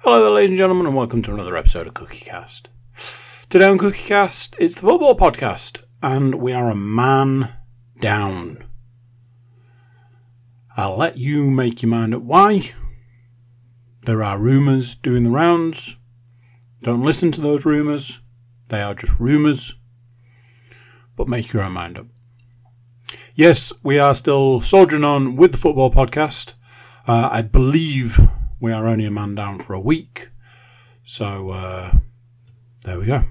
Hello there, ladies and gentlemen, and welcome to another episode of CookieCast. Today on CookieCast, it's the football podcast, and we are a man down. I'll let you make your mind up why. There are rumours doing the rounds. Don't listen to those rumours, they are just rumours. But make your own mind up. Yes, we are still soldiering on with the football podcast. Uh, I believe we are only a man down for a week. So, uh, there we go.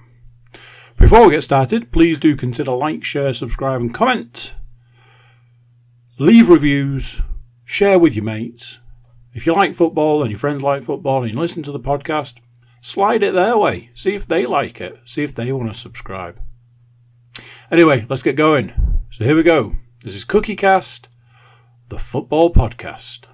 Before we get started, please do consider like, share, subscribe, and comment. Leave reviews, share with your mates. If you like football and your friends like football and you listen to the podcast, slide it their way. See if they like it. See if they want to subscribe. Anyway, let's get going. So here we go. This is CookieCast, the football podcast.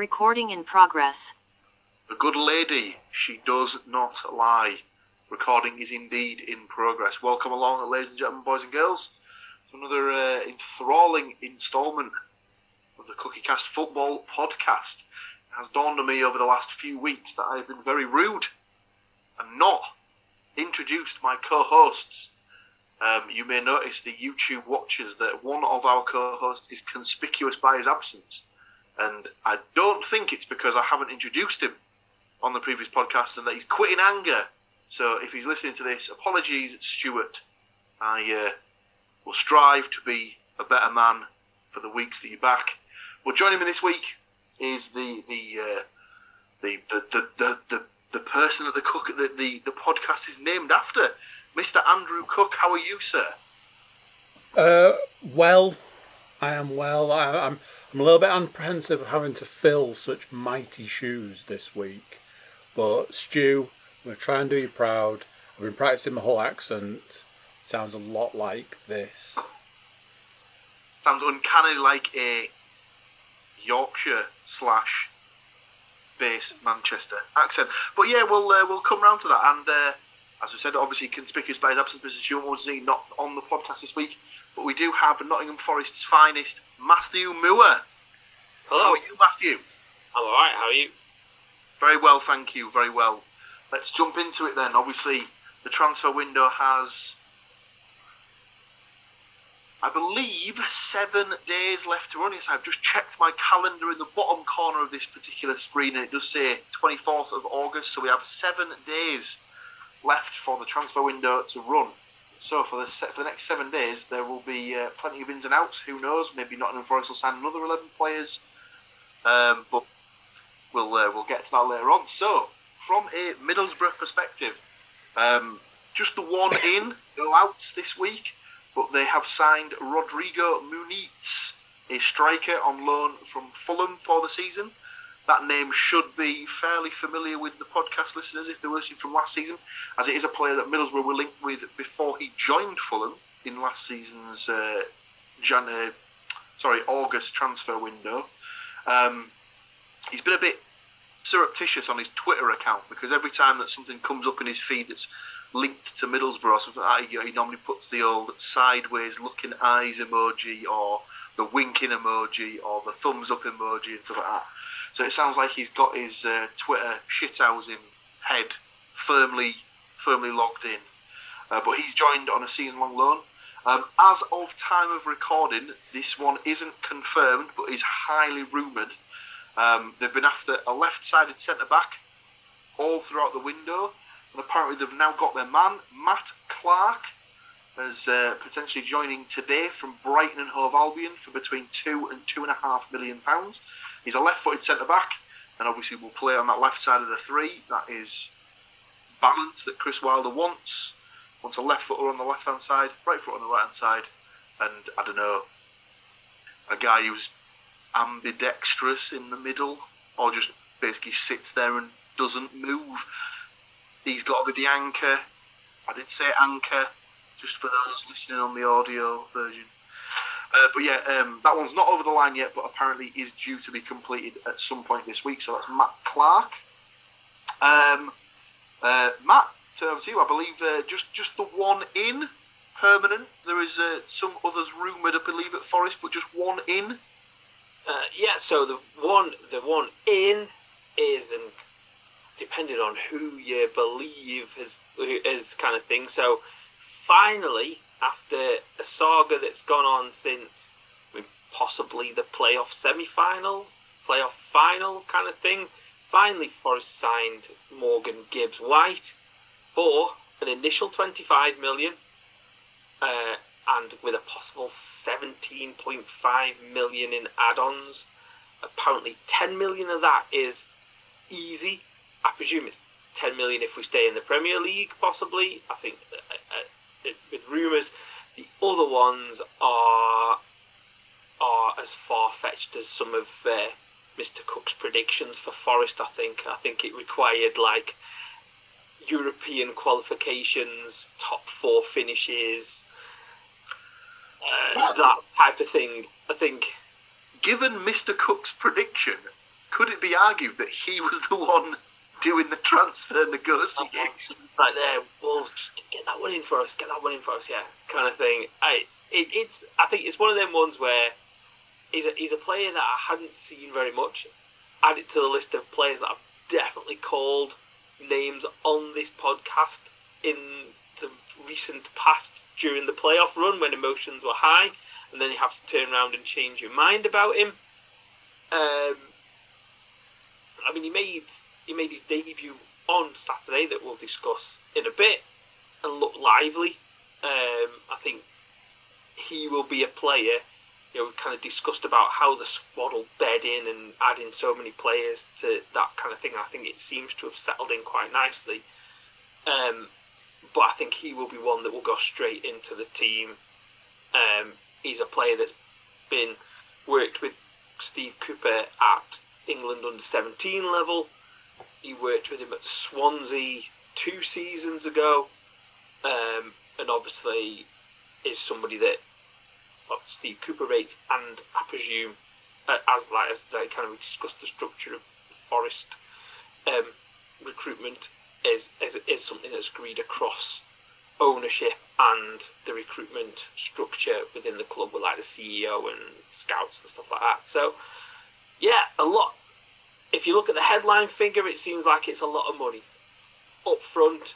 Recording in progress. A good lady, she does not lie. Recording is indeed in progress. Welcome along, ladies and gentlemen, boys and girls, to another uh, enthralling instalment of the CookieCast Football Podcast. It has dawned on me over the last few weeks that I have been very rude and not introduced my co-hosts. Um, you may notice the YouTube watchers that one of our co-hosts is conspicuous by his absence. And I don't think it's because I haven't introduced him on the previous podcast and that he's quit in anger. So if he's listening to this, apologies, Stuart. I uh, will strive to be a better man for the weeks that you're back. But joining me this week is the the uh, the, the, the, the, the the person that the cook the, the, the podcast is named after, Mr. Andrew Cook. How are you, sir? Uh, well, I am well. I, I'm I'm a little bit apprehensive of having to fill such mighty shoes this week. But Stu, I'm going to try and do you proud. I've been practicing my whole accent. It sounds a lot like this. Sounds uncannily like a Yorkshire slash base Manchester accent. But yeah, we'll uh, we'll come round to that. And uh, as we said, obviously conspicuous by his absence, Mr. Woodsy not on the podcast this week. But we do have Nottingham Forest's finest, Matthew Moore. Hello. How are you, Matthew? I'm alright, how are you? Very well, thank you. Very well. Let's jump into it then. Obviously, the transfer window has, I believe, seven days left to run. Yes, I've just checked my calendar in the bottom corner of this particular screen, and it does say 24th of August. So we have seven days left for the transfer window to run. So for the for the next seven days, there will be uh, plenty of ins and outs. Who knows? Maybe Nottingham Forest will sign another 11 players. Um, but we'll uh, we'll get to that later on. So, from a Middlesbrough perspective, um, just the one in, no outs this week, but they have signed Rodrigo Muniz, a striker on loan from Fulham for the season. That name should be fairly familiar with the podcast listeners if they were listening from last season, as it is a player that Middlesbrough were linked with before he joined Fulham in last season's uh, Jan- uh, sorry August transfer window. Um, he's been a bit surreptitious on his Twitter account because every time that something comes up in his feed that's linked to Middlesbrough or something like that, he normally puts the old sideways looking eyes emoji or the winking emoji or the thumbs up emoji and stuff like that. So it sounds like he's got his uh, Twitter shithousing head firmly firmly logged in. Uh, but he's joined on a season-long loan. Um, as of time of recording, this one isn't confirmed, but is highly rumoured. Um, they've been after a left-sided centre back all throughout the window, and apparently they've now got their man Matt Clarke as uh, potentially joining today from Brighton and Hove Albion for between two and two and a half million pounds. He's a left-footed centre back, and obviously will play on that left side of the three. That is balance that Chris Wilder wants. Wants a left footer on the left hand side, right foot on the right hand side, and I don't know, a guy who's ambidextrous in the middle, or just basically sits there and doesn't move. He's got to be the anchor. I did say anchor, just for those listening on the audio version. Uh, but yeah, um, that one's not over the line yet, but apparently is due to be completed at some point this week. So that's Matt Clarke. Um, uh, Matt, turn over to you. I believe uh, just just the one in permanent. There is uh, some others rumoured, I believe, at Forest, but just one in. Uh, yeah, so the one the one in is and depending on who you believe is is kind of thing. So finally, after a saga that's gone on since I mean, possibly the playoff semi-finals, playoff final kind of thing, finally Forest signed Morgan Gibbs White for an initial 25 million uh, and with a possible 17.5 million in add-ons. Apparently 10 million of that is easy. I presume it's 10 million if we stay in the Premier League, possibly. I think uh, uh, with rumours, the other ones are are as far fetched as some of uh, Mr. Cook's predictions for Forest. I think I think it required like European qualifications, top four finishes, uh, that type of thing. I think. Given Mr. Cook's prediction, could it be argued that he was the one doing the transfer negotiation? Like there, Wolves, just get that one in for us. Get that one in for us. Yeah, kind of thing. I it, it's I think it's one of them ones where he's a, he's a player that I hadn't seen very much. Add it to the list of players that I've definitely called names on this podcast in the recent past during the playoff run when emotions were high, and then you have to turn around and change your mind about him. Um, I mean, he made he made his debut on Saturday that we'll discuss in a bit, and looked lively. Um, I think he will be a player. You know, we kind of discussed about how the squad will bed in and adding so many players to that kind of thing. I think it seems to have settled in quite nicely. Um, but I think he will be one that will go straight into the team. Um, he's a player that's been worked with Steve Cooper at England under 17 level. He worked with him at Swansea two seasons ago, um, and obviously is somebody that well, Steve Cooper rates, and I presume uh, as like as like kind of discussed the structure of Forest um, recruitment is, is is something that's agreed across ownership and the recruitment structure within the club with like the CEO and scouts and stuff like that. So yeah, a lot. If you look at the headline figure, it seems like it's a lot of money up front.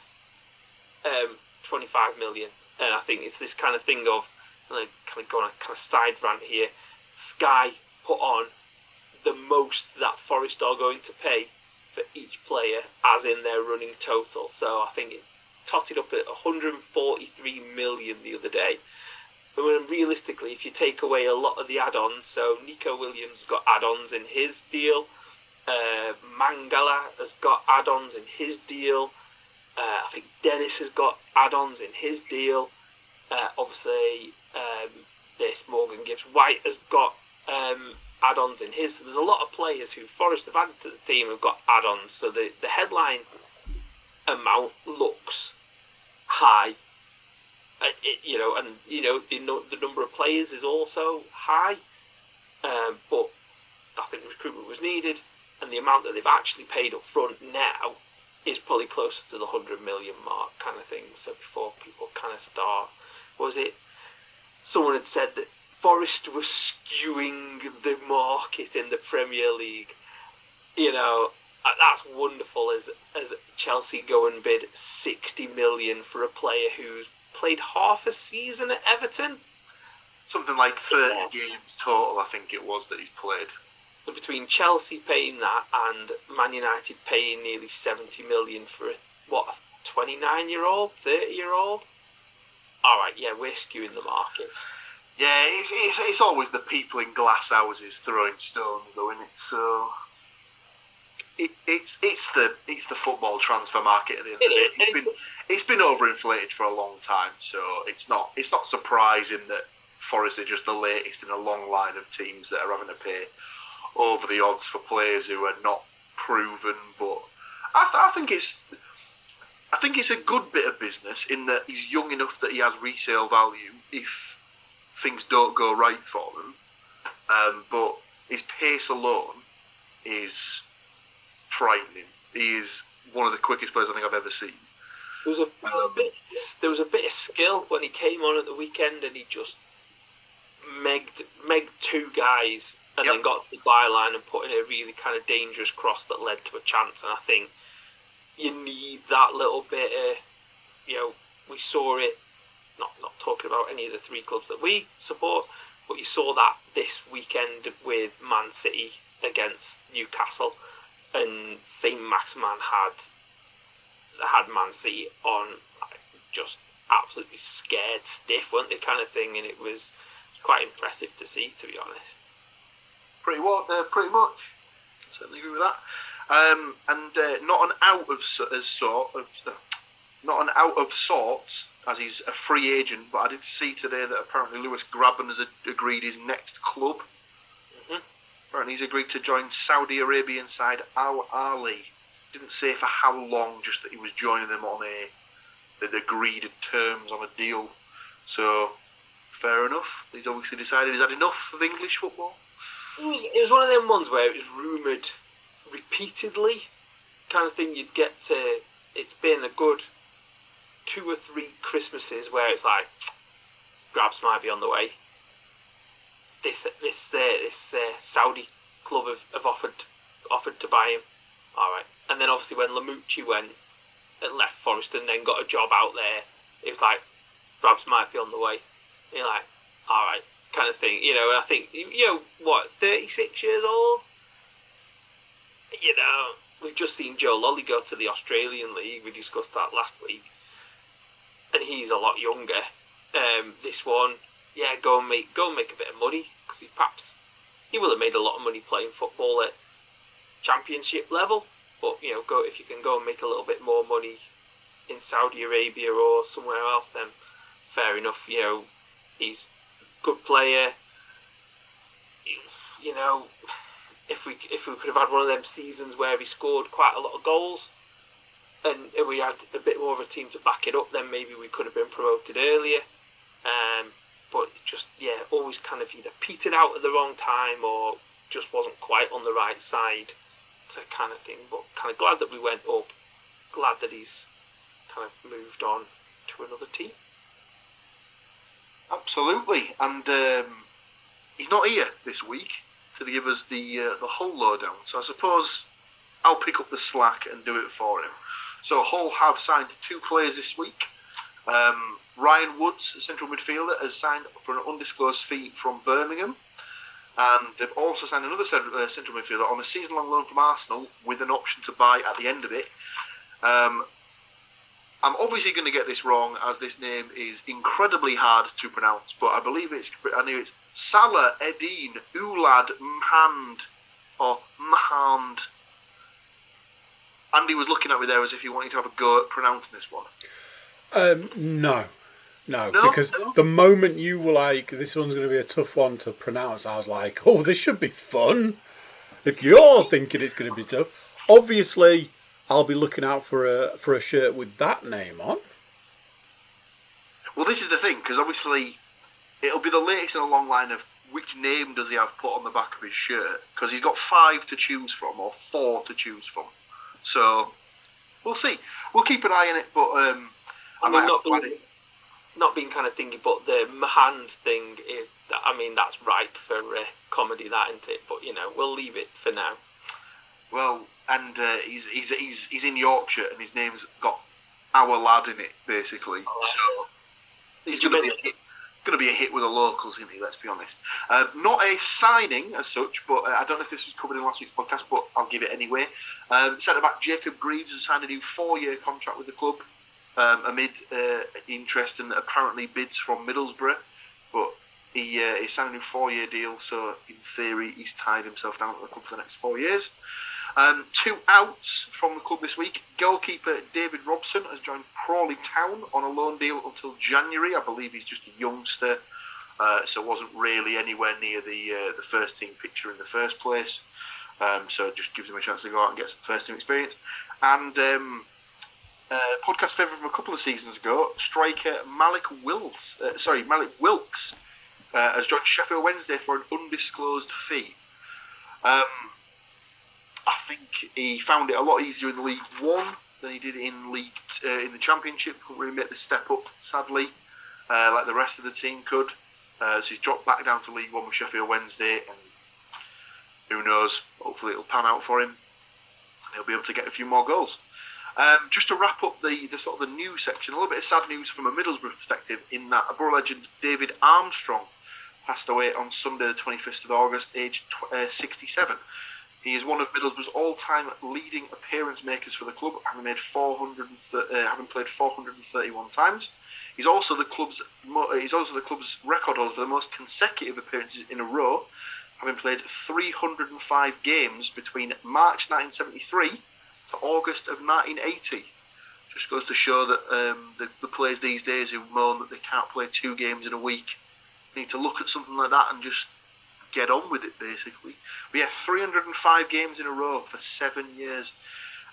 Um, 25 million, and I think it's this kind of thing of like kind of going a kind of side rant here. Sky put on the most that Forest are going to pay for each player, as in their running total. So I think it totted up at 143 million the other day. But realistically, if you take away a lot of the add-ons, so Neco Williams got add-ons in his deal, uh, Mangala has got add-ons in his deal. Uh, I think Dennis has got add-ons in his deal. Uh, obviously, um, this Morgan Gibbs White has got um, add-ons in his. So there's a lot of players who Forest have added to the team have got add-ons. So the, the headline amount looks high. Uh, it, you know, and you know the the number of players is also high. Um, but I think the recruitment was needed, and the amount that they've actually paid up front now is probably closer to the hundred million mark, kind of thing. So before people kind of start, was it? Someone had said that Forest was skewing the market in the Premier League. You know, uh, that's wonderful as as Chelsea go and bid 60 million for a player who's played half a season at Everton. Something like 30 Yeah. games total, I think it was, that he's played. So between Chelsea paying that and Man United paying nearly 70 million for a, what a 29 year old, 30 year old. All right, yeah, we're skewing the market. Yeah, it's, it's, it's always the people in glass houses throwing stones, though, isn't it? So it, it's it's the it's the football transfer market at the end of the day. It It's and been it's been overinflated for a long time, so it's not it's not surprising that Forest are just the latest in a long line of teams that are having to pay over the odds for players who are not proven. But I, th- I think it's I think it's a good bit of business in that he's young enough that he has resale value if things don't go right for him. Um, but his pace alone is frightening. He is one of the quickest players I think I've ever seen. There was a, Um, bit, there was a bit of skill when he came on at the weekend, and he just megged, megged two guys, and then got the byline and put in a really kind of dangerous cross that led to a chance. And I think you need that little bit of, you know, we saw it. Not not talking about any of the three clubs that we support, but you saw that this weekend with Man City against Newcastle, and Saint Maximin had had Man City on like, just absolutely scared stiff, weren't they, kind of thing, and it was quite impressive to see, to be honest. Pretty well, uh, pretty much. Certainly agree with that. Um, and uh, not an out of as sort of, not an out of sorts as he's a free agent. But I did see today that apparently Lewis Grabban has agreed his next club. Mhm. Apparently he's agreed to join Saudi Arabian side Al Ahli. Didn't say for how long, just that he was joining them on a they'd agreed terms on a deal. So fair enough. He's obviously decided he's had enough of English football. It was, it was one of them ones where it was rumoured repeatedly, kind of thing you'd get to. It's been a good two or three Christmases where it's like, grabs might be on the way. This this uh, this uh, Saudi club have, have offered offered to buy him. All right, and then obviously when Lamouchi went and left Forest and then got a job out there, it was like, grabs might be on the way. You're like, all right, kind of thing, you know. And I think you know what, thirty six years old. You know, we've just seen Joe Lolley go to the Australian League. We discussed that last week, and he's a lot younger. Um, this one, yeah, go and make go and make a bit of money because he perhaps he will have made a lot of money playing football at championship level. But you know, go if you can go and make a little bit more money in Saudi Arabia or somewhere else, then fair enough. You know, he's good player. You know, if we if we could have had one of them seasons where he scored quite a lot of goals, and we had a bit more of a team to back it up, then maybe we could have been promoted earlier. Um, but just yeah, always kind of either petered out at the wrong time or just wasn't quite on the right side, to kind of thing. But kind of glad that we went up. Glad that he's kind of moved on to another team. Absolutely, and um, he's not here this week to give us the uh, the Hull lowdown. So I suppose I'll pick up the slack and do it for him. So Hull have signed two players this week. Um, Ryan Woods, central midfielder, has signed for an undisclosed fee from Birmingham. And they've also signed another uh, central midfielder on a season long loan from Arsenal with an option to buy at the end of it. Um, I'm obviously going to get this wrong as this name is incredibly hard to pronounce, but I believe it's I knew it's Salah Eddine Oulad Mhand or Mhand. Andy was looking at me there as if he wanted to have a go at pronouncing this one. Um, no. No, No? because No? the moment you were like, this one's going to be a tough one to pronounce, I was like, oh, this should be fun. If you're thinking it's going to be tough, obviously, I'll be looking out for a for a shirt with that name on. Well, this is the thing because obviously it'll be the latest in a long line of which name does he have put on the back of his shirt because he's got five to choose from or four to choose from. So we'll see. We'll keep an eye on it, but um, I, I might mean, have not to being, it. not being kind of thingy, but the Mahand thing is. I mean, that's ripe for uh, comedy, that isn't it? But you know, we'll leave it for now. Well, and uh, he's, he's he's he's in Yorkshire and his name's got our lad in it basically. Oh, So he's going to be a hit. Going to be a hit with the locals, isn't he? Let's be honest. Uh, not a signing as such, but uh, I don't know if this was covered in last week's podcast, but I'll give it anyway. Um, Centre back Jacob Greaves has signed a new four-year contract with the club um, amid uh, interest and apparently bids from Middlesbrough, but he uh, he signed a new four-year deal, so in theory he's tied himself down at the club for the next four years. Um, two outs from the club this week. Goalkeeper David Robson has joined Crawley Town on a loan deal until January. I believe he's just a youngster, uh, so wasn't really anywhere near the uh, the first team picture in the first place. Um, so it just gives him a chance to go out and get some first team experience. And um, uh, podcast favourite from a couple of seasons ago, striker Malik Wills, uh, sorry Mallik Wilks, uh, has joined Sheffield Wednesday for an undisclosed fee. Um, I think he found it a lot easier in League One than he did in League uh, in the Championship. Couldn't really make the step up, sadly, uh, like the rest of the team could. Uh, so he's dropped back down to League One with Sheffield Wednesday, and who knows? Hopefully, it'll pan out for him. and He'll be able to get a few more goals. Um, just to wrap up the, the sort of the news section, a little bit of sad news from a Middlesbrough perspective, in that a Boro legend David Armstrong passed away on Sunday, the 25th of August, aged tw- uh, 67. He is one of Middlesbrough's all-time leading appearance makers for the club, having made 400, uh, having played 431 times. He's also the club's uh, he's also the club's record holder for the most consecutive appearances in a row, having played 305 games between March 1973 to August of 1980. Just goes to show that um, the, the players these days who moan that they can't play two games in a week need to look at something like that and just get on with it, basically. We have 305 games in a row for seven years.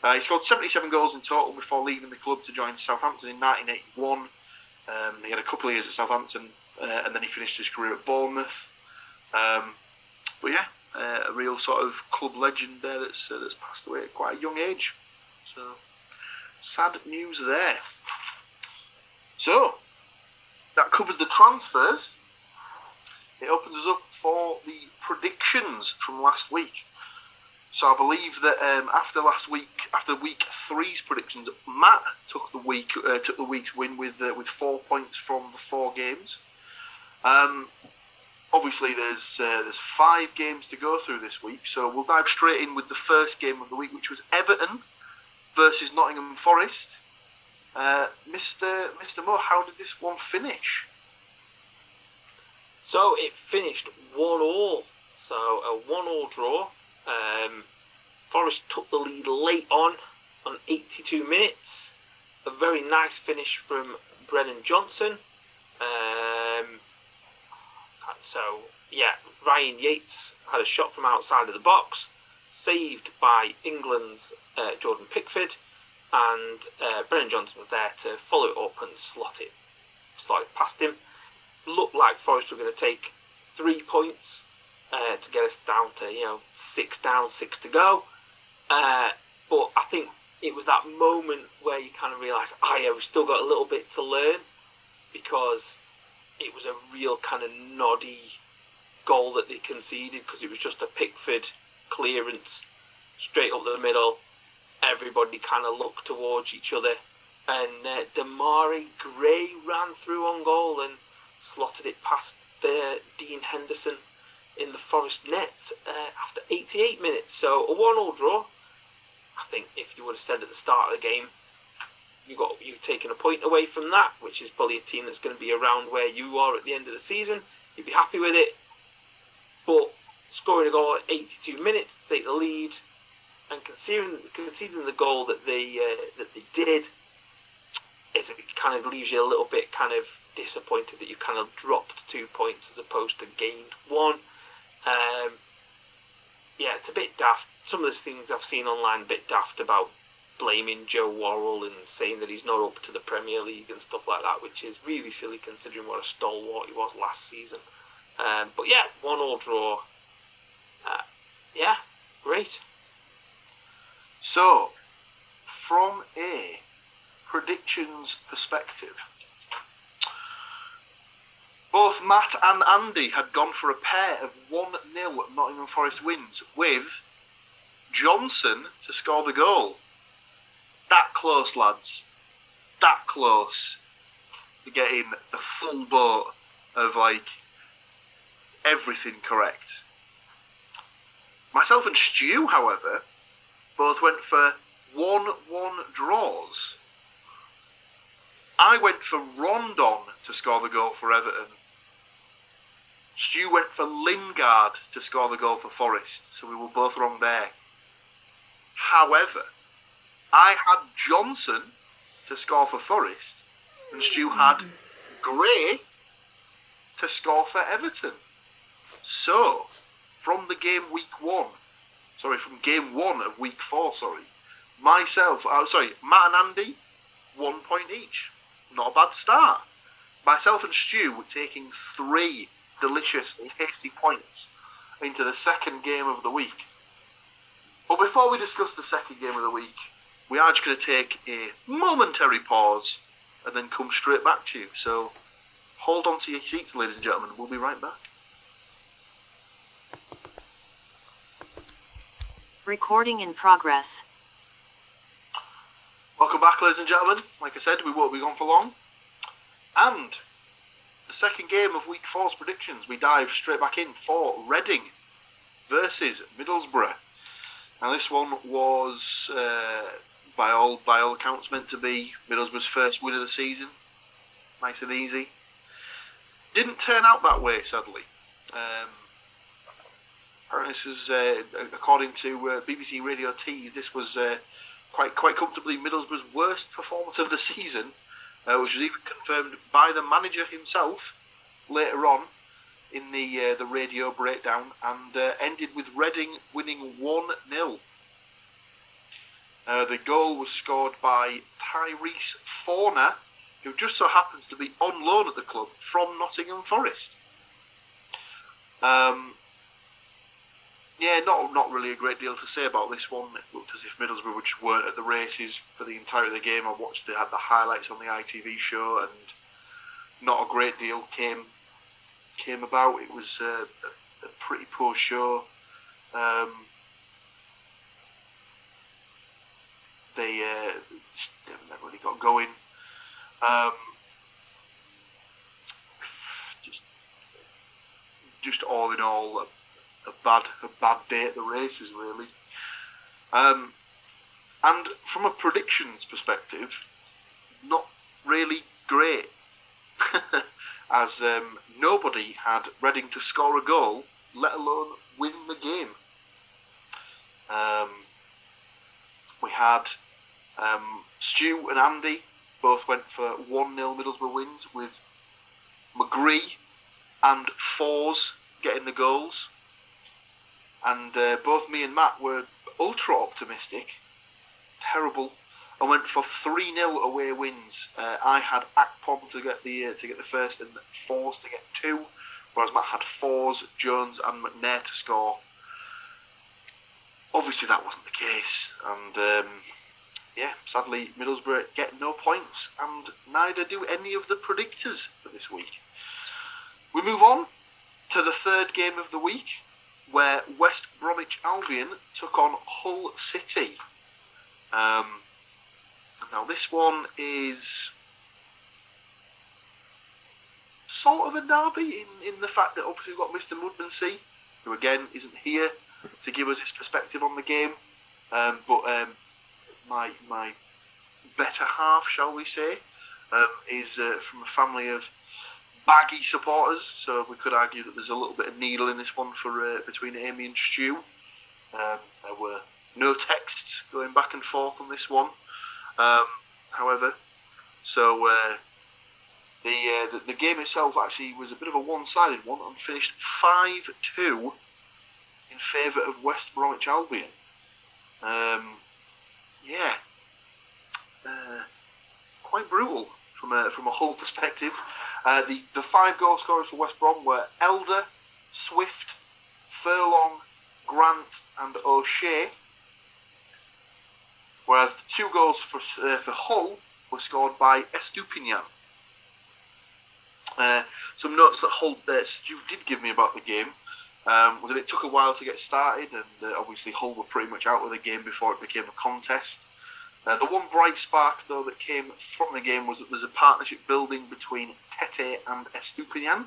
Uh, he scored 77 goals in total before leaving the club to join Southampton in 1981. Um, he had a couple of years at Southampton, uh, and then he finished his career at Bournemouth. Um, but yeah, uh, a real sort of club legend there that's uh, that's passed away at quite a young age. So sad news there. So that covers the transfers. It opens us up for the predictions from last week. So I believe that um, after last week, after week three's predictions, Matt took the week uh, took the week's win with uh, with four points from the four games. Um, obviously, there's uh, there's five games to go through this week, so we'll dive straight in with the first game of the week, which was Everton versus Nottingham Forest. Uh, Mr. Mr. Moore, how did this one finish? So it finished one all. So a one all draw. Um, Forest took the lead late on, on 82 minutes. A very nice finish from Brennan Johnson. Um, so yeah, Ryan Yates had a shot from outside of the box, saved by England's uh, Jordan Pickford, and uh, Brennan Johnson was there to follow it up and slot it, slot it past him looked like Forest were going to take three points uh, to get us down to you know six down, six to go. Uh, but I think it was that moment where you kind of realise, oh yeah, we've still got a little bit to learn because it was a real kind of noddy goal that they conceded because it was just a Pickford clearance straight up the middle. Everybody kind of looked towards each other, and uh, Demarai Gray ran through on goal and slotted it past uh, Dean Henderson in the Forest net uh, after 88 minutes. So a one-all draw. I think if you would have said at the start of the game, you got you taken a point away from that, which is probably a team that's going to be around where you are at the end of the season. You'd be happy with it. But scoring a goal at 82 minutes to take the lead, and conceding conceding the goal that they uh, that they did, is it kind of leaves you a little bit kind of disappointed that you kind of dropped two points as opposed to gained one. Um, yeah, it's a bit daft. Some of the things I've seen online, a bit daft about blaming Joe Worrall and saying that he's not up to the Premier League and stuff like that, which is really silly considering what a stalwart he was last season. Um, but yeah, one all draw. Uh, yeah, great. So, from a predictions perspective, both Matt and Andy had gone for a pair of 1 0 Nottingham Forest wins with Johnson to score the goal. That close, lads. That close getting the full boat of like everything correct. Myself and Stu, however, both went for 1 1 draws. I went for Rondon to score the goal for Everton. Stu went for Lingard to score the goal for Forest, so we were both wrong there. However, I had Johnson to score for Forest, and Stu had Gray to score for Everton. So, from the game week one, sorry, from game one of week four, sorry, myself, oh, sorry, Matt and Andy, one point each. Not a bad start. Myself and Stu were taking three delicious, tasty points into the second game of the week. But before we discuss the second game of the week, we are just going to take a momentary pause and then come straight back to you. So hold on to your seats, ladies and gentlemen. We'll be right back. Recording in progress. Welcome back, ladies and gentlemen. Like I said, we won't be gone for long. And the second game of week four's predictions, we dive straight back in for Reading versus Middlesbrough. Now, this one was, uh, by all by all accounts, meant to be Middlesbrough's first win of the season. Nice and easy. Didn't turn out that way, sadly. Um, apparently, this is uh, according to uh, BBC Radio Tees. This was uh, quite quite comfortably Middlesbrough's worst performance of the season, uh, which was even confirmed by the manager himself later on in the uh, the radio breakdown, and uh, ended with Reading winning one 0 uh, The goal was scored by Tyrese Fornah, who just so happens to be on loan at the club from Nottingham Forest. Um, yeah, not not really a great deal to say about this one. It looked as if Middlesbrough just weren't at the races for the entirety of the game. I watched they had the highlights on the ITV show, and not a great deal came came about. It was a, a, pretty poor show. Um, they uh, never really got going. Um, just, just all in all, a, bad, a bad day at the races, really. Um, and from a predictions perspective, not really great. as um, nobody had Reading to score a goal, let alone win the game. Um, we had um, Stu and Andy both went for 1 0 Middlesbrough wins with McGree and Forss getting the goals. And uh, both me and Matt were ultra optimistic. Terrible I went for three 0 away wins. Uh, I had Akpom to get the uh, to get the first and Forss to get two, whereas Matt had Forss, Jones, and McNair to score. Obviously, that wasn't the case, and um, yeah, sadly, Middlesbrough get no points, and neither do any of the predictors for this week. We move on to the third game of the week, where West Bromwich Albion took on Hull City. Um, now, this one is sort of a derby in, in the fact that obviously we've got Mr. Mudmansey, who again isn't here to give us his perspective on the game. Um, but um, my my better half, shall we say, um, is uh, from a family of baggy supporters. So we could argue that there's a little bit of needle in this one for uh, between Amy and Stu. Um, there were no texts going back and forth on this one. Um, however, so uh, the, uh, the, the game itself actually was a bit of a one-sided one and finished five two in favour of West Bromwich Albion. Um, yeah, uh, quite brutal from a from a Hull perspective. Uh, the the five goal scorers for West Brom were Elder, Swift, Furlong, Grant, and O'Shea whereas the two goals for, uh, for Hull were scored by Estupiñán. Uh, some notes that Hull uh, Stu did give me about the game um, was that it took a while to get started, and uh, obviously Hull were pretty much out of the game before it became a contest. Uh, the one bright spark, though, that came from the game was that there's a partnership building between Tetteh and Estupiñán,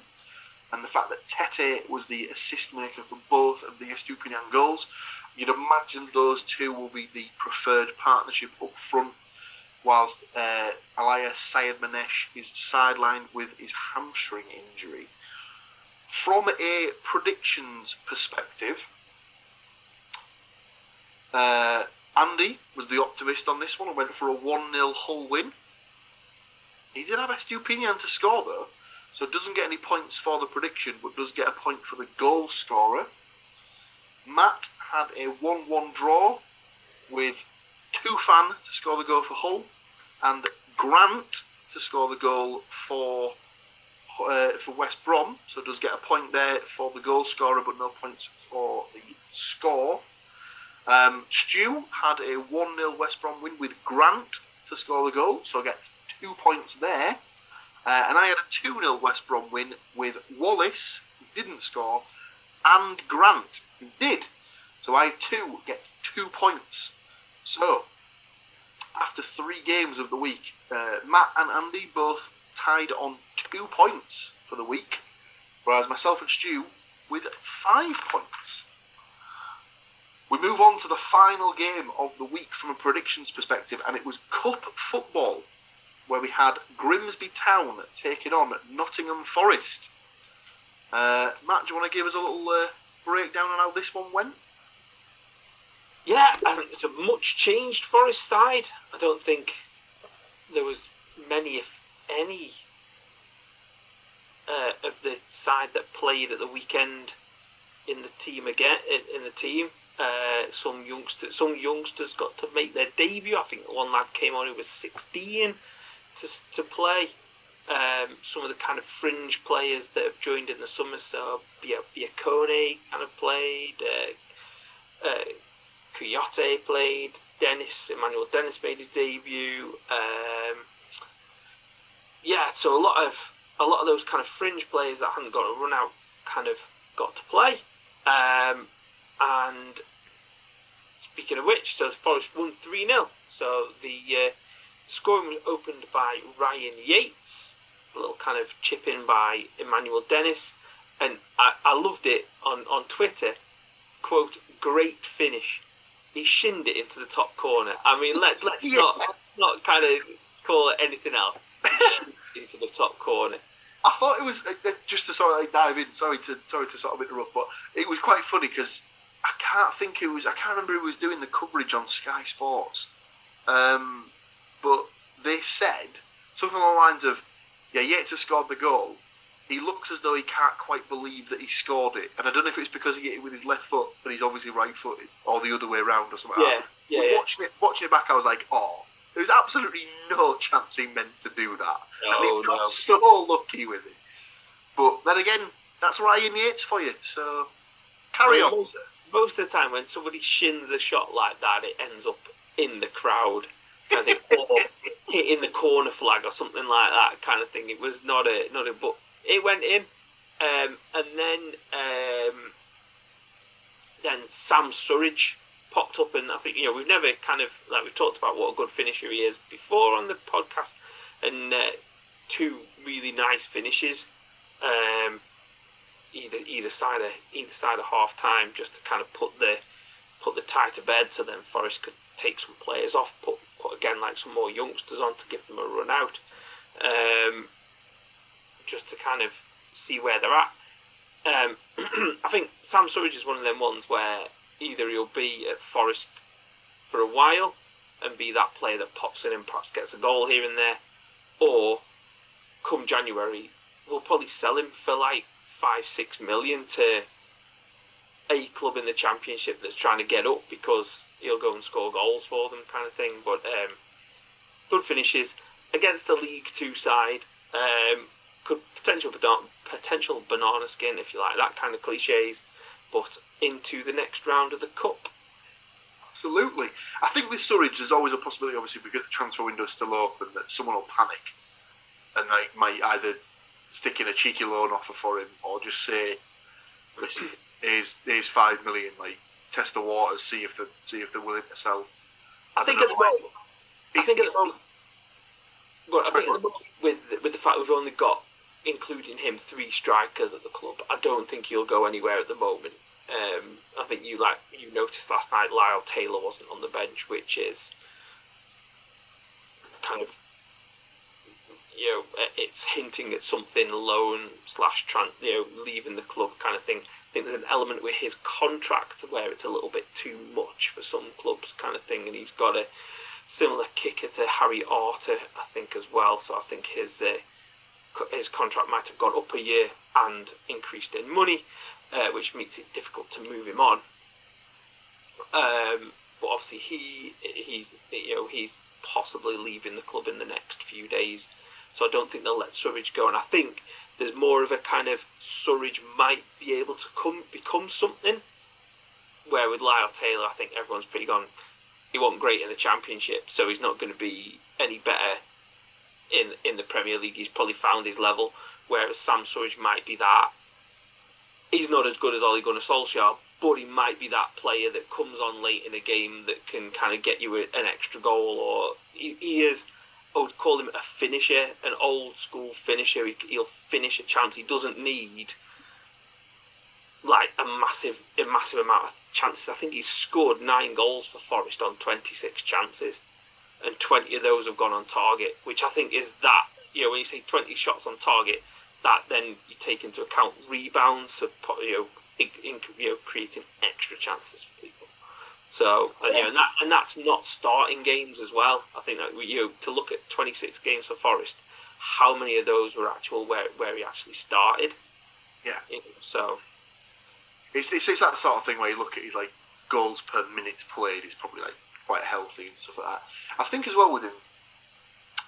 and the fact that Tetteh was the assist maker for both of the Estupiñán goals you'd imagine those two will be the preferred partnership up front, whilst uh, Elias Sayyadmanesh is sidelined with his hamstring injury. From a predictions perspective, uh, Andy was the optimist on this one and went for a 1 0 Hull win. He did have Estupiñán to score though, so doesn't get any points for the prediction, but does get a point for the goal scorer. Matt had a 1 1 draw with Tufan to score the goal for Hull and Grant to score the goal for uh, for West Brom, so does get a point there for the goal scorer, but no points for the score. Um, Stu had a 1 0 West Brom win with Grant to score the goal, so gets two points there. Uh, and I had a 2 0 West Brom win with Wallace, who didn't score, and Grant, who did. So I too get two points. So, after three games of the week, uh, Matt and Andy both tied on two points for the week, whereas myself and Stu with five points. We move on to the final game of the week from a predictions perspective, and it was Cup football, where we had Grimsby Town taking on Nottingham Forest. Uh, Matt, do you want to give us a little uh, breakdown on how this one went? Yeah, I think it's a much changed Forest side. I don't think there was many, if any, uh, of the side that played at the weekend in the team again. In, in the team, uh, some youngsters, some youngsters got to make their debut. I think one lad came on who was sixteen to to play. Um, some of the kind of fringe players that have joined in the summer, so Biancone kind of played. Uh, uh, Kouyaté played. Dennis Emmanuel Dennis made his debut. Um, yeah, so a lot of a lot of those kind of fringe players that hadn't got a run out kind of got to play. Um, and speaking of which, so Forest won 3 0. So the uh, scoring was opened by Ryan Yates, a little kind of chip in by Emmanuel Dennis. And I, I loved it on, on Twitter. Quote, great finish. He shinned it into the top corner. I mean, let, let's, Yeah. not, let's not kind of call it anything else. He shinned it into the top corner. I thought it was uh, uh, just to sort of dive in. Sorry to sorry to sort of interrupt, but it was quite funny because I can't think who was. I can't remember who was doing the coverage on Sky Sports, um, but they said something along the lines of, "Yeah, Yates has scored the goal. He looks as though he can't quite believe that he scored it, and I don't know if it's because he hit it with his left foot, but he's obviously right-footed, or the other way around, or something." Yeah, like yeah, yeah. Watching it, watching it back, I was like, "Oh." There's absolutely no chance he meant to do that and No, he's got no. so lucky with it. But then again, that's Ryan Yates for you. So carry Well, on. Most, of the time, when somebody shins a shot like that, it ends up in the crowd, kind of thing, or hitting the corner flag or something like that, kind of thing. It was not a not a, but it went in, um, and then um, then Sam Surridge popped up, and I think you know we've never kind of like we've talked about what a good finisher he is before on the podcast, and uh, two really nice finishes. Um, either either side of either side of half time just to kind of put the put the tie to bed so then Forest could take some players off, put put again like some more youngsters on to give them a run out. Um, just to kind of see where they're at. Um, I think Sam Surridge is one of them ones where either he'll be at Forest for a while and be that player that pops in and perhaps gets a goal here and there, or come January we'll probably sell him for like five, six million to a club in the championship that's trying to get up because he'll go and score goals for them, kind of thing. But um, good finishes against the League Two side. Um, could potential bana- potential banana skin if you like that kind of cliches, but into the next round of the cup. Absolutely. I think with Surridge, there's always a possibility, obviously, because the transfer window is still open, that someone will panic and they might either stick in a cheeky loan offer for him or just say, listen, here's, here's five million, like, test the waters, see if they're, see if they're willing to sell. I think don't at the moment, I think at the moment, well, I think at the moment with with the fact we've only got, including him, three strikers at the club. I don't think he'll go anywhere at the moment. Um, I think you like you noticed last night Lyle Taylor wasn't on the bench, which is kind of you know uh, it's hinting at something loan slash tran you know leaving the club kind of thing. I think there's an element with his contract where it's a little bit too much for some clubs kind of thing, and he's got a similar kicker to Harry Arter, I think as well. So I think his uh, his contract might have gone up a year and increased in money, uh, which makes it difficult to move him on. Um, but obviously he he's you know he's possibly leaving the club in the next few days, so I don't think they'll let Surridge go. And I think there's more of a kind of Surridge might be able to come become something. Where with Lyle Taylor, I think everyone's pretty gone. He wasn't great in the Championship, so he's not going to be any better in in the Premier League. He's probably found his level. Whereas Sam Surridge might be that. He's not as good as Ole Gunnar Solskjaer, but he might be that player that comes on late in a game that can kind of get you an extra goal, or he, he is. I would call him a finisher, an old school finisher. He, he'll finish a chance. He doesn't need like a massive, a massive amount of chances. I think he's scored nine goals for Forest on twenty six chances, and twenty of those have gone on target, which I think is that. You know, when you say twenty shots on target, that then you take into account rebounds, so you know, in, in, you know, creating extra chances. So and, you know, and that and that's not starting games as well. I think that you know, to look at twenty six games for Forest, how many of those were actual where where he actually started? Yeah. You know, so It's, it's, it's that sort of thing where you look at his like goals per minute played. He's probably like quite healthy and stuff like that. I think as well with him,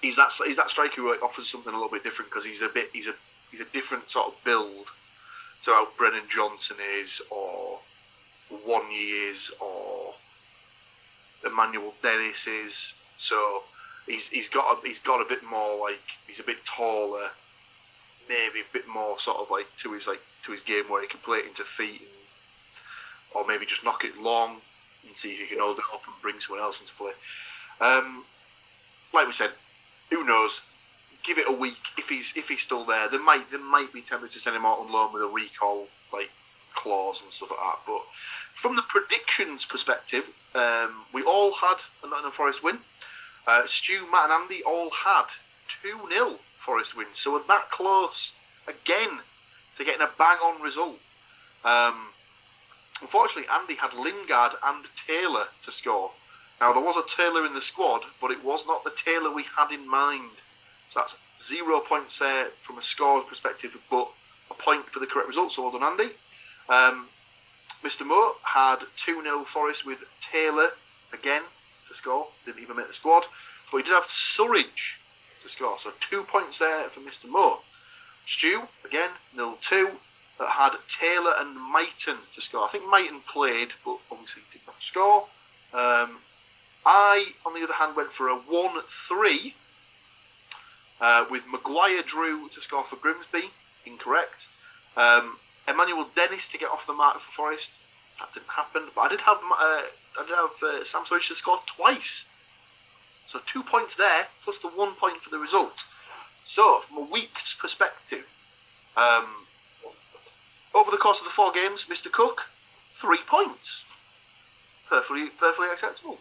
he's that he's that striker who offers something a little bit different because he's a bit he's a he's a different sort of build to how Brennan Johnson is or One is or Emmanuel Dennis is. So he's he's got a, he's got a bit more like he's a bit taller, maybe a bit more sort of like to his like to his game where he can play it into feet and, or maybe just knock it long and see if he can hold it up and bring someone else into play. Um, like we said, who knows? Give it a week. If he's if he's still there, there might there might be tempted to send him out on loan with a recall like clause and stuff like that. But from the predictions perspective, um, we all had a Nottingham Forest win. Uh, Stu, Matt, and Andy all had two 0 Forest wins, so we're that close again to getting a bang on result. Um, unfortunately, Andy had Lingard and Taylor to score. Now there was a Taylor in the squad, but it was not the Taylor we had in mind. So that's zero points there from a score perspective, but a point for the correct result. So well done, Andy. Um, Mr. Moore had 2 0 Forest with Taylor again to score. Didn't even make the squad. But he did have Surridge to score. So two points there for Mr. Moore. Stu, again, 0 2, that had Taylor and Mighten to score. I think Mighten played, but obviously did not score. Um, I, on the other hand, went for a 1 3 uh, with Maguire Drew to score for Grimsby. Incorrect. Um, Emmanuel Dennis to get off the mark for Forest. That didn't happen. But I did have uh, I did have uh, Sam to score twice. So two points there, plus the one point for the result. So, from a week's perspective, um, over the course of the four games, Mr. Cook, three points. Perfectly, perfectly acceptable.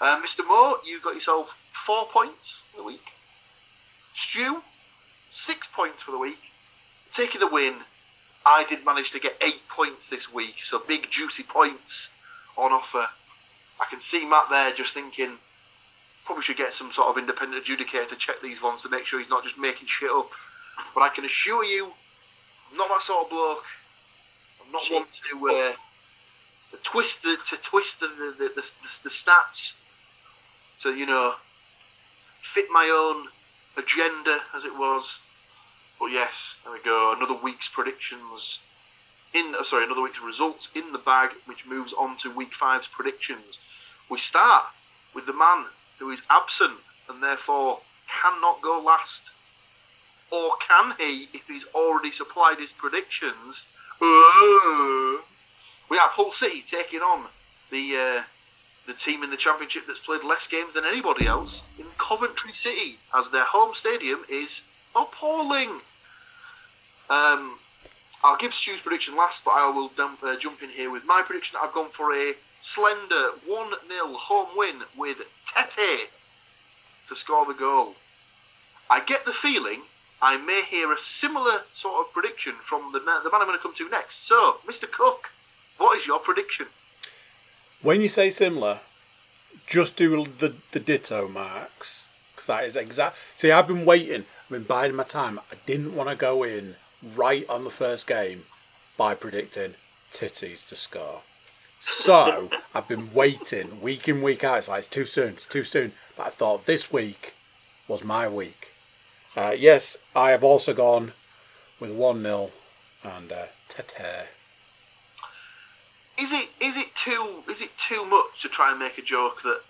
Uh, Mr. Moore, you got yourself four points for the week. Stu, six points for the week. Taking the win, I did manage to get eight points this week, so big juicy points on offer. I can see Matt there just thinking, probably should get some sort of independent adjudicator to check these ones to make sure he's not just making shit up. But I can assure you, I'm not that sort of bloke. I'm not one to, uh, to twist the to twist the the, the, the, the stats to you know fit my own agenda as it was. But yes, there we go. Another week's predictions in uh, sorry, another week's results in the bag, which moves on to week five's predictions. We start with the man who is absent and therefore cannot go last. Or can he if he's already supplied his predictions? Uh, we have Hull City taking on the uh, the team in the championship that's played less games than anybody else in Coventry City, as their home stadium is appalling. Um, I'll give Stu's prediction last, but I will uh, jump in here with my prediction. I've gone for a slender 1 0 home win with Tetteh to score the goal. I get the feeling I may hear a similar sort of prediction from the, the man I'm going to come to next. So, Mr. Cook, what is your prediction? When you say similar, just do the, the ditto marks. Because that is exact. See, I've been waiting. I've been biding my time. I didn't want to go in right on the first game by predicting titties to score. So I've been waiting week in, week out. It's like, it's too soon, it's too soon. But I thought this week was my week. Uh, yes, I have also gone with 1 0 and uh, Tetteh. Is it is it too is it too much to try and make a joke that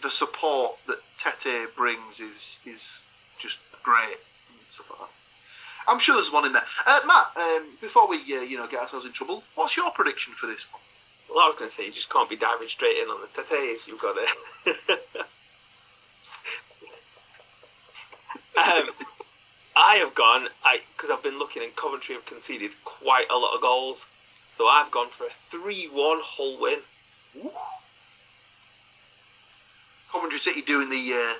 the support that Tetteh brings is is just great like that? I'm sure there's one in there. Uh, Matt, um, before we uh, you know get ourselves in trouble, what's your prediction for this one? Well, I was going to say you just can't be diving straight in on the tates. You've got it. um, I have gone. I because I've been looking, and Coventry have conceded quite a lot of goals, so I've gone for a three-one Hull win. Coventry City doing the uh,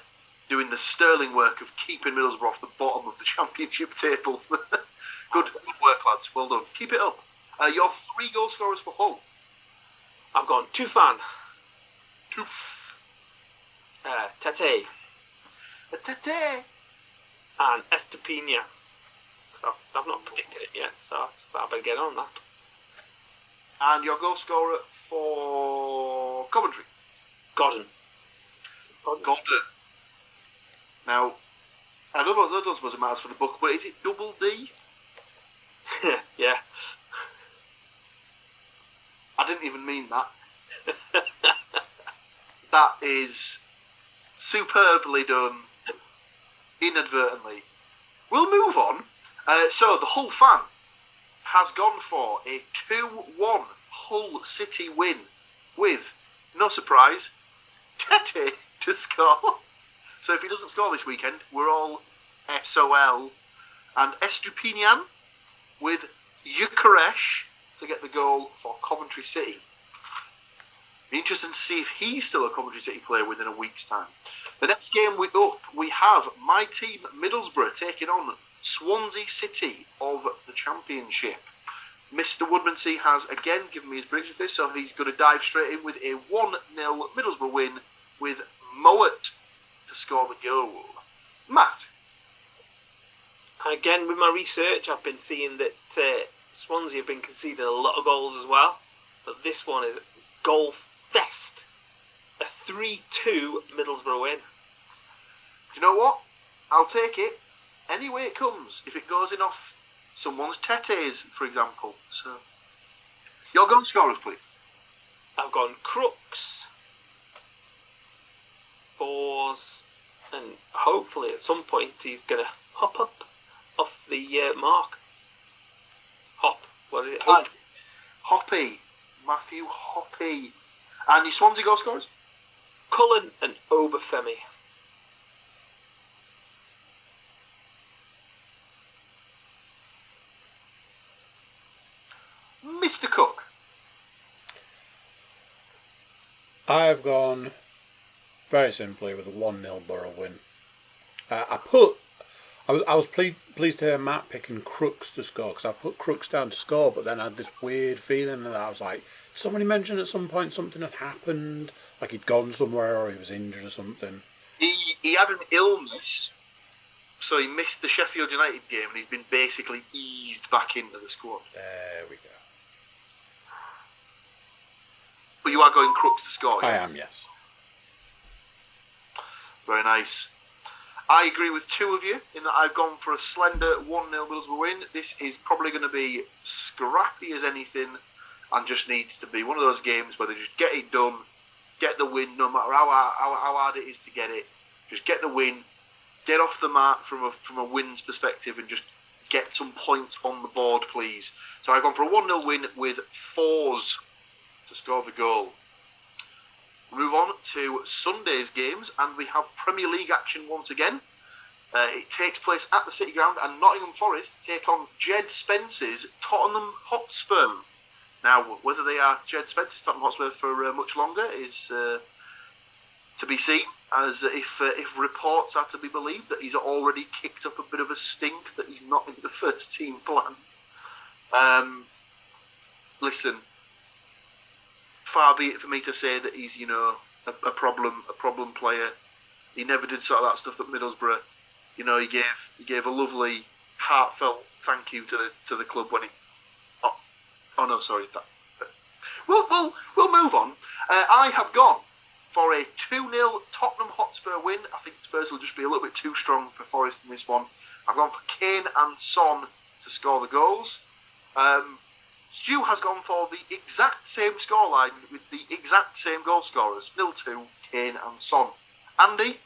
doing the sterling work of keeping Middlesbrough off the bottom of the championship table. good, good work, lads. Well done. Keep it up. Uh, your three goal scorers for Hull. I've gone Tufan, Toof. uh, Tetteh, Tetteh. and Estepina. I've, I've not predicted it yet, so I better get on that. And your goal scorer for Coventry. Godden. Gordon. Now, I don't know what those was matters for the book, but is it double D? yeah. I didn't even mean that. that is superbly done, inadvertently. We'll move on. Uh, so, the Hull fan has gone for a 2 1 Hull City win with, no surprise, Tetteh to score. So, if he doesn't score this weekend, we're all SOL. And Estupiñán with Gyökeres to get the goal for Coventry City. Be interesting to see if he's still a Coventry City player within a week's time. The next game we up, we have my team Middlesbrough taking on Swansea City of the Championship. Mr. Woodmansey has again given me his prediction for this, so he's going to dive straight in with a 1 0 Middlesbrough win with Mowat to score the goal. Matt, Again, with my research, I've been seeing that uh, Swansea have been conceding a lot of goals as well. So this one is goal fest. A 3 2 Middlesbrough win. do you know what? I'll take it any way it comes. If it goes in off someone's tetes, for example. So, your goal scorers, please. I've gone Crooks, Forss, and hopefully at some point he's going to hop up off the uh, mark. Hop. What is it? Hop. Hoppe, Matthew Hoppe, and your Swansea goal scorers. Cullen and Obafemi. Mr. Cook. I've gone very simply with a 1 0 Borough win. Uh, I put. I was I was pleased pleased to hear Matt picking Crooks to score because I put Crooks down to score, but then I had this weird feeling that I was like, somebody mentioned at some point something had happened, like he'd gone somewhere or he was injured or something. He he had an illness, so he missed the Sheffield United game, and he's been basically eased back into the squad. There we go. But you are going Crooks to score. I yeah? am, yes. Very nice. I agree with two of you in that I've gone for a slender 1 0 Middlesbrough win. This is probably going to be scrappy as anything and just needs to be one of those games where they just get it done, get the win, no matter how, how, how hard it is to get it. Just get the win, get off the mark from a, from a wins perspective, and just get some points on the board, please. So I've gone for a 1 0 win with Forss to score the goal move on to Sunday's games, and we have Premier League action once again. Uh, it takes place at the City Ground, and Nottingham Forest take on Jed Spence's Tottenham Hotspur. Now, whether they are Jed Spence's Tottenham Hotspur for uh, much longer is uh, to be seen, as if uh, if reports are to be believed that he's already kicked up a bit of a stink that he's not in the first team plan. Um, listen, far be it for me to say that he's, you know, a, a problem, a problem player. He never did sort of that stuff at Middlesbrough. You know, he gave he gave a lovely, heartfelt thank you to the to the club when he. Oh, oh no, sorry. That, We'll we'll we'll move on. Uh, I have gone for a 2 0 Tottenham Hotspur win. I think Spurs will just be a little bit too strong for Forest in this one. I've gone for Kane and Son to score the goals. Um, Stu has gone for the exact same scoreline with the exact same goal scorers nil 2, Kane and Son. Andy?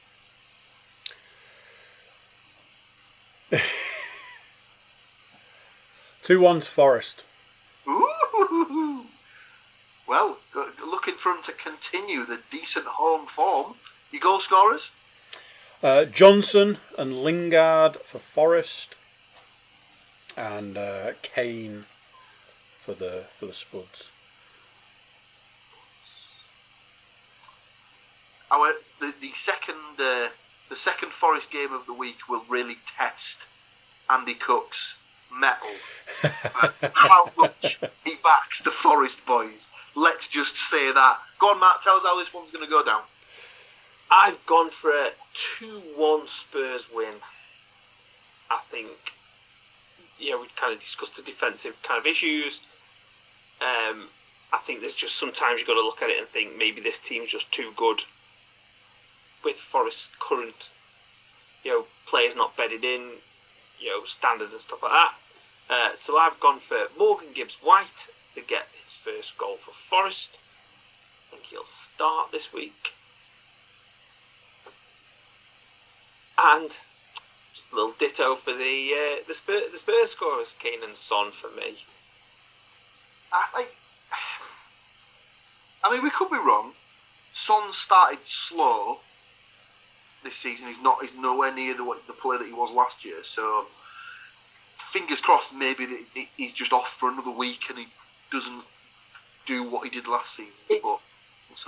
Two one to Forest. Ooh. Well, looking for him to continue the decent home form. Your goal scorers? Uh, Johnson and Lingard for Forest, and uh, Kane for the for the Spuds. Our the, the second uh, the second Forest game of the week will really test Andy Cook's mettle. for how much he backs the Forest boys. Let's just say that. Go on, Matt. Tell us how this one's going to go down. I've gone for a 2 1 Spurs win. I think, yeah, we've kind of discussed the defensive kind of issues. Um, I think there's just sometimes you've got to look at it and think maybe this team's just too good with Forest's current, you know, players not bedded in, you know, standard and stuff like that. Uh, so I've gone for Morgan Gibbs White to get his first goal for Forest. I think he'll start this week. And just a little ditto for the uh, the Spurs the Spurs scorers, Kane and Son for me. I think. I mean, we could be wrong. Son started slow this season. He's not. He's nowhere near the the player that he was last year. So, fingers crossed. Maybe he's just off for another week and he doesn't do what he did last season. It's- but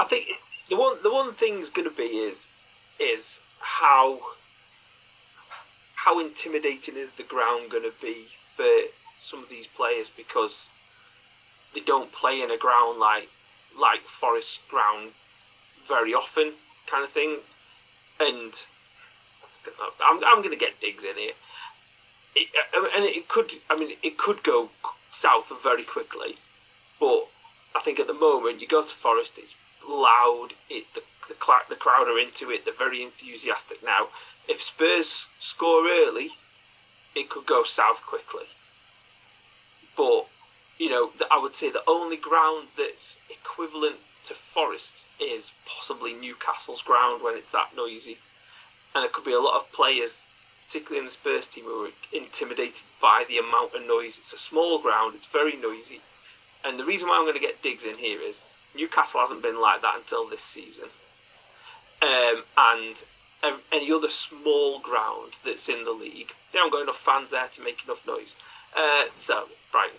I think the one the one thing's going to be is is how how intimidating is the ground going to be for some of these players because they don't play in a ground like like Forest ground very often, kind of thing. And I'm I'm going to get digs in here. It, uh, and it could, I mean, it could go south very quickly, but I think at the moment you go to Forest, it's loud. It the the, cla- the crowd are into it. They're very enthusiastic now. If Spurs score early, it could go south quickly. But you know, I would say the only ground that's equivalent to Forest is possibly Newcastle's ground when it's that noisy, and there could be a lot of players, particularly in the Spurs team, who are intimidated by the amount of noise. It's a small ground. It's very noisy. And the reason why I'm going to get digs in here is Newcastle hasn't been like that until this season. Um, and any other small ground that's in the league, they haven't got enough fans there to make enough noise. Uh, so, Brighton,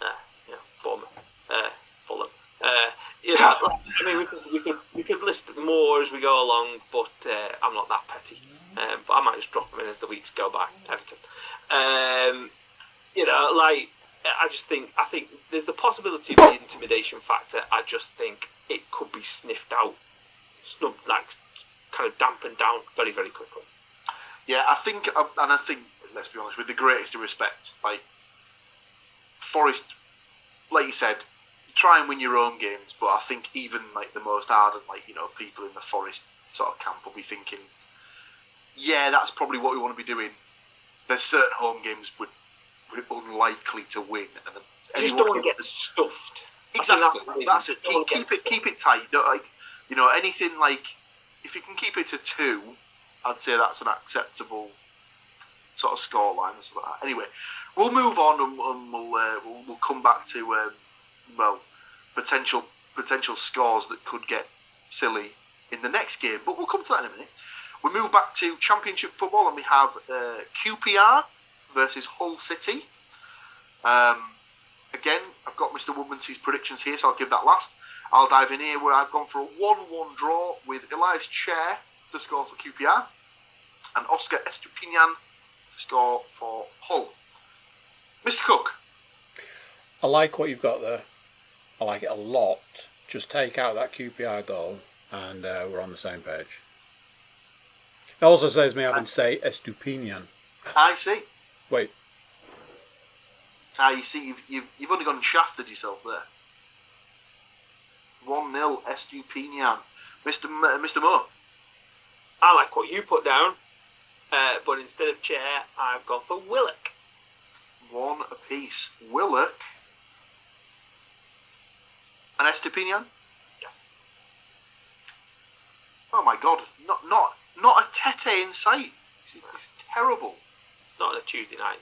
uh, you know, Bournemouth, uh, Fulham. Uh, know, I mean, we could, we, could, we could list more as we go along, but uh, I'm not that petty. Um, but I might just drop them in as the weeks go by. Everton. Um, you know, like I just think I think there's the possibility of the intimidation factor. I just think it could be sniffed out, snubbed, like kind of dampened down very very quickly. Yeah, I think, um, and I think, let's be honest, with the greatest respect, like Forest, like you said, try and win your own games, but I think even like the most ardent, like you know, people in the Forest sort of camp will be thinking, yeah, that's probably what we want to be doing. There's certain home games we're, we're unlikely to win, and You just don't want to get stuffed. Exactly. that's it That's it. Keep, keep it keep it tight. Don't, like you know anything like if you can keep it to two, I'd say that's an acceptable sort of scoreline and stuff like that. Anyway, we'll move on and, and we'll, uh, we'll we'll come back to um, well potential potential scores that could get silly in the next game, but we'll come to that in a minute. We move back to Championship football and we have uh, QPR versus Hull City. Um, again, I've got Mr. Woodman's predictions here, so I'll give that last. I'll dive in here where I've gone for a 1 1 draw with Ilias Chair to score for QPR and Oscar Estupiñán to score for Hull. Mr. Cook, I like what you've got there. I like it a lot. Just take out that QPR goal, and uh, we're on the same page. It also saves me having to say Estupiñán. I see. Wait, Ah, you see, you've, you've, you've only gone and shafted yourself there. 1 0 Estupiñán. Mr. M- Mr. Moore. I like what you put down, uh, but instead of chair, I've gone for Willock. One apiece. Willock. An Estepinian? Yes. Oh my god, not not not a Tetteh in sight. This is, this is terrible. Not on a Tuesday night.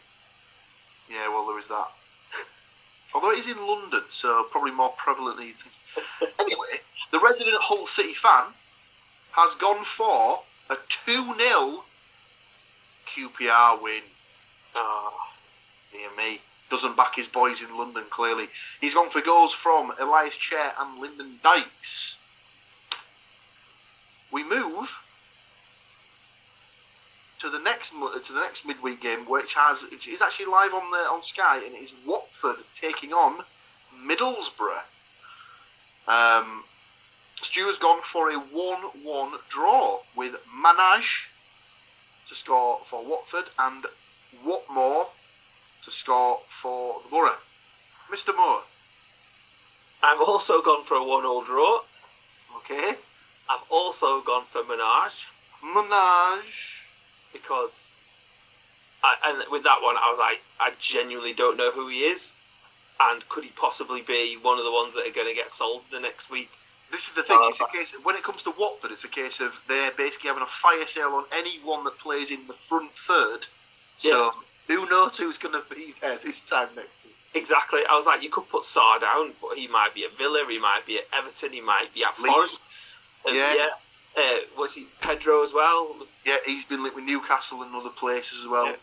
Yeah, well, there is that. Although it is in London, so probably more prevalent than you think. Anyway, the resident Hull City fan has gone for a 2 0 QPR win. Ah, Dear me. Doesn't back his boys in London, clearly. He's gone for goals from Ilias Chair and Lyndon Dykes. We move to the next to the next midweek game, which has is actually live on the on Sky, and it is Watford taking on Middlesbrough. Um, Stuart's gone for a one-one draw with Manaj to score for Watford and Watmore to score for the Borough. Mr. Moore, I've also gone for a one-all draw. okay. I've also gone for Menage Manaj. because, I, and with that one, I was like, I genuinely don't know who he is, and could he possibly be one of the ones that are going to get sold the next week? This is the thing. Uh, It's a case when it comes to Watford, it's a case of they're basically having a fire sale on anyone that plays in the front third. So who knows who's going to be there this time next week? Exactly. I was like, you could put Sarr down, but he might be at Villa, he might be at Everton, he might be at Forest. Yeah. yeah. Uh, was he Pedro as well? Yeah, he's been linked with Newcastle and other places as well. Yeah.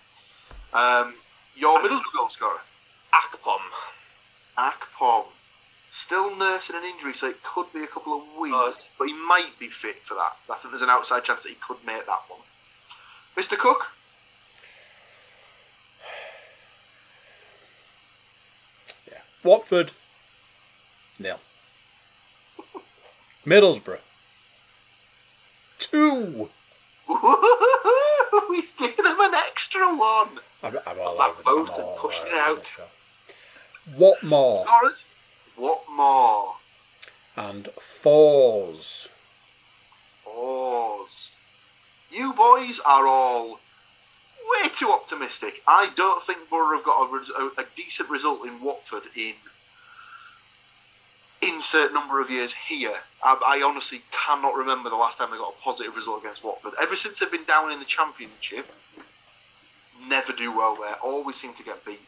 Um, your Middlesbrough goal scorer, Akpom. Akpom, still nursing an injury, so it could be a couple of weeks, Oh. but he might be fit for that. I think there's an outside chance that he could make that one. Mr. Cook, Yeah. Watford, nil. Middlesbrough, two. we've given him an extra one. I'm, I'm all That over boat and pushed it out. What more? Scorers, what more? And Forss. Oars. You boys are all way too optimistic. I don't think Borough have got a, a, a decent result in Watford in insert number of years here. I, I honestly cannot remember the last time they got a positive result against Watford. Ever since they've been down in the Championship, never do well there. Always seem to get beat.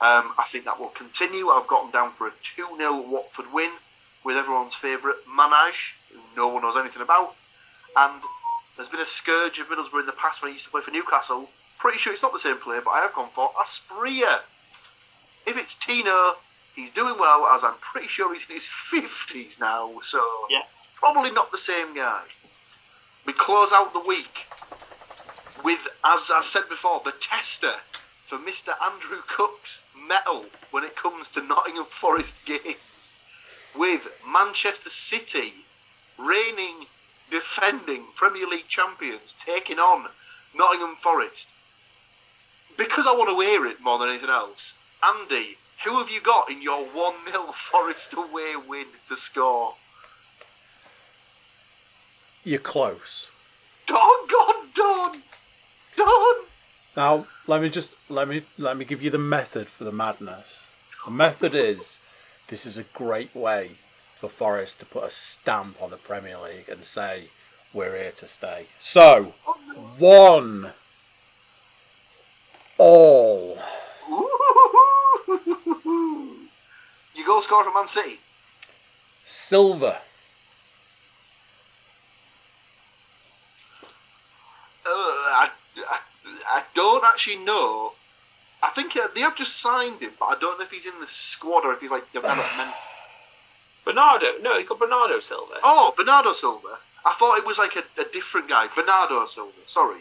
Um, I think that will continue. I've got them down for a 2 0 Watford win with everyone's favourite Manaj, who no one knows anything about. And there's been a scourge of Middlesbrough in the past when he used to play for Newcastle. Pretty sure it's not the same player, but I have gone for Asprilla. If it's Tino, he's doing well, as I'm pretty sure he's in his 50s now, so Yeah. probably not the same guy. We close out the week with, as I said before, the tester for Mr. Andrew Cook's medal when it comes to Nottingham Forest games, with Manchester City reigning, defending Premier League champions taking on Nottingham Forest. Because I want to hear it more than anything else, Andy, who have you got in your 1 0 Forest away win to score? You're close. Doggone done! Done! Now, let me just let me let me give you the method for the madness. The method is this is a great way for Forest to put a stamp on the Premier League and say we're here to stay. So, oh, one all. Ooh. You goal scorer for Man City? Silver. Uh, I, I, I don't actually know. I think uh, they have just signed him, but I don't know if he's in the squad or if he's like development. Bernardo. No, he got Bernardo Silva. oh, Bernardo Silva. I thought it was like a, a different guy. Bernardo Silva. Sorry.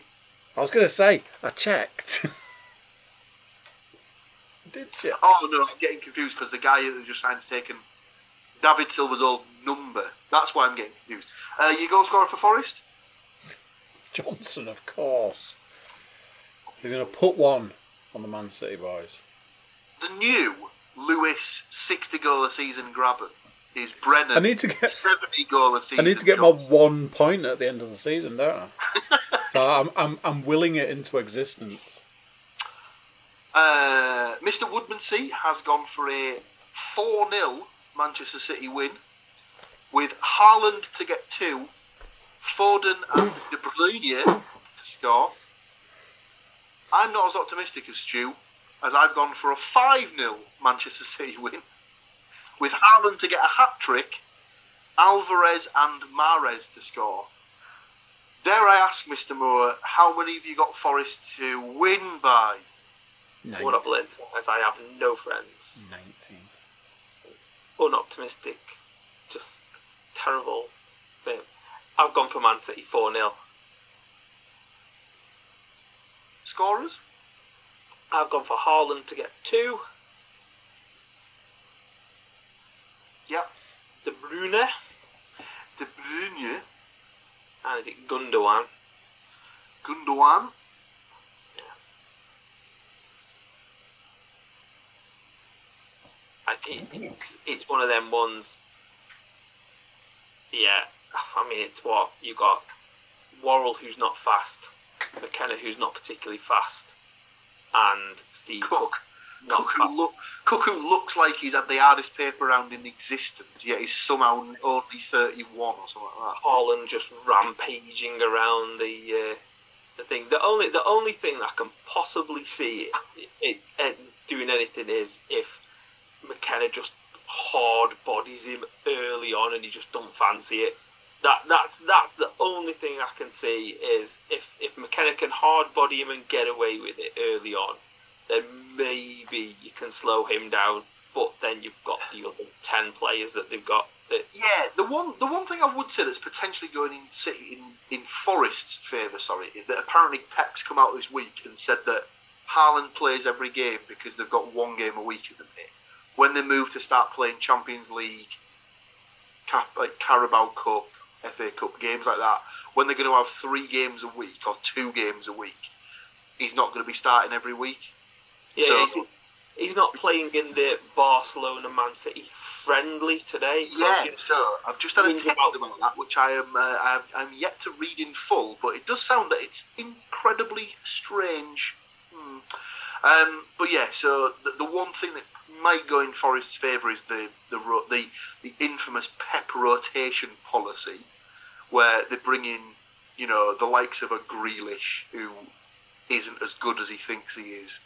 I was going to say I checked. Did you? Oh no, I'm getting confused because the guy that just signed's taken David Silva's old number. That's why I'm getting confused. Uh, you goal scorer for Forest? Johnson, of course. He's going to put one on the Man City boys. The new Lewis 60 goal a season grabber. is Brennan. I need to get- 70 goal a season. I need to get Johnson. my one point at the end of the season, don't I? so I'm, I'm I'm willing it into existence. Uh, Mr. Woodmansey has gone for a 4 0 Manchester City win with Haaland to get two, Foden and De Bruyne to score. I'm not as optimistic as Stu, as I've gone for a 5 0 Manchester City win with Haaland to get a hat trick, Alvarez and Mahrez to score. Dare I ask, Mr. Moore, how many have you got Forest to win by? One of Lynn, as I have no friends. Nineteen. Unoptimistic. Just terrible. thing. I've gone for Man City 4 0. Scorers? I've gone for Haaland to get two. Yep. De Bruyne. De Bruyne, And is it Gundogan? Gundogan, It's, it's one of them ones. Yeah, I mean, it's what you got Worrall, who's not fast, McKenna, who's not particularly fast, and Steve Cook, Cook. not Cook fast. who, look, Cook who looks like he's had the hardest paper round in existence, yet he's somehow only 31 or something like that. Haaland just rampaging around the uh, the thing. The only the only thing I can possibly see it, it, it doing anything is if McKenna just hard bodies him early on and he just don't fancy it. That that's that's the only thing I can see is if if McKenna can hard body him and get away with it early on, then maybe you can slow him down. But then you've got the other ten players that they've got that Yeah, the one the one thing I would say that's potentially going in in, in Forest's favour, sorry, is that apparently Pep's come out this week and said that Haaland plays every game because they've got one game a week at the minute. When they move to start playing Champions League, Cap, like Carabao Cup, FA Cup games like that, when they're going to have three games a week or two games a week, he's not going to be starting every week. Yeah, So- he's, he's not playing in the Barcelona Man City friendly today. Yeah, so I've just had a text about- about that, which I am uh, I'm, I'm yet to read in full, but it does sound that it's incredibly strange. Hmm. Um, but yeah, so the, the one thing that might go in Forest's favour is the the, the the infamous pep rotation policy, where they bring in you know the likes of a Grealish who isn't as good as he thinks he is,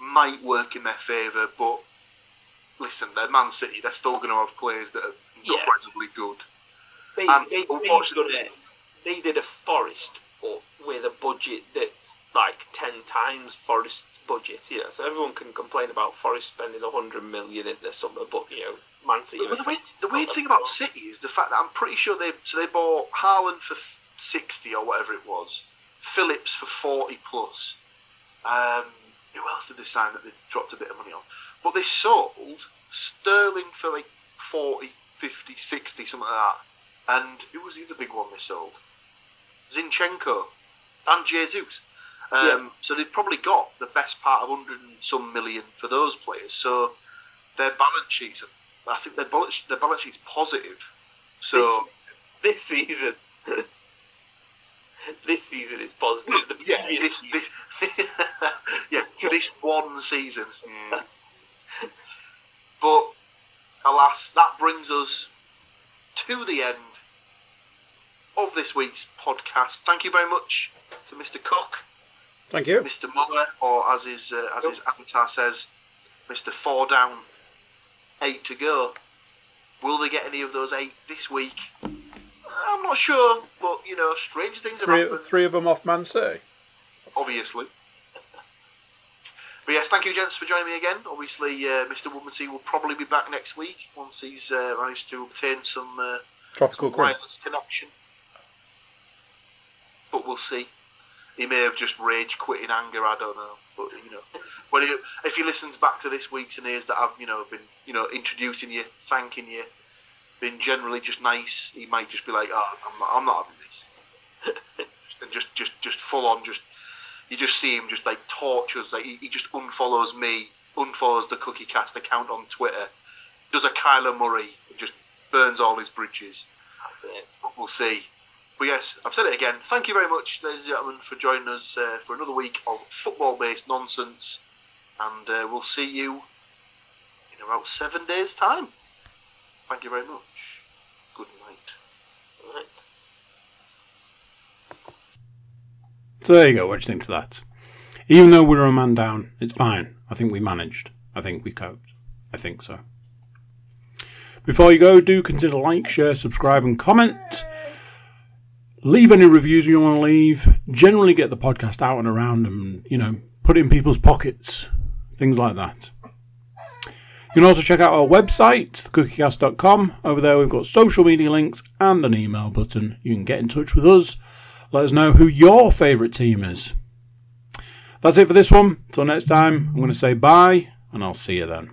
might work in their favour, but listen, they're Man City. They're still going to have players that are Yeah. incredibly good. they, um, they, they, unfortunately- they did a Forest with a budget that's like 10 times Forest's budget. You know, so everyone can complain about Forest spending 100 million in the summer, but you know, Man City. But the, weird, the weird thing about City is the fact that I'm pretty sure they so they bought Haaland for sixty or whatever it was, Phillips for forty plus. Um, who else did they sign that they dropped a bit of money on? But they sold Sterling for like 40, 50, 60, something like that. And who was the other big one they sold? Zinchenko and Jesus. Um, Yeah. So they've probably got the best part of hundred and some million for those players. So their balance sheets, I think their balance their balance sheet's positive. So this season. this season is positive. The yeah, this, this yeah this one season. Yeah. But alas, that brings us to the end of this week's podcast. Thank you very much to Mr. Cook. Thank you. Mr. Muller, or as his uh, as his avatar says, Mr. Four Down, eight to go. Will they get any of those eight this week? I'm not sure, but you know, strange things have Three, happened. three of them off Man City. Obviously. But yes, thank you, gents, for joining me again. Obviously, uh, Mr. Woodmansey will probably be back next week once he's uh, managed to obtain some, uh, Tropical some wireless connection. But we'll see. He may have just rage quit in anger. I don't know. But you know, when he, if he listens back to this week's and hears that I've you know been you know introducing you, thanking you, been generally just nice, he might just be like, "Oh, I'm not, I'm not having this," and just just just full on just you just see him just like tortures. Like he, he just unfollows me, unfollows the Cookie Cast account on Twitter, does a Kyler Murray, and just burns all his bridges. That's it. But we'll see. But yes, I've said it again. Thank you very much, ladies and gentlemen, for joining us uh, for another week of football-based nonsense, and uh, we'll see you in about seven days' time. Thank you very much. Good night. Right. So there you go. What do you think to that? Even though we were a man down, it's fine. I think we managed. I think we coped. I think so. Before you go, do consider like, share, subscribe, and comment. Leave any reviews you want to leave. Generally, get the podcast out and around, and you know, put it in people's pockets. Things like that. You can also check out our website, thecookiecast.com. Over there, we've got social media links and an email button. You can get in touch with us. Let us know who your favourite team is. That's it for this one. Till next time, I'm going to say bye, and I'll see you then.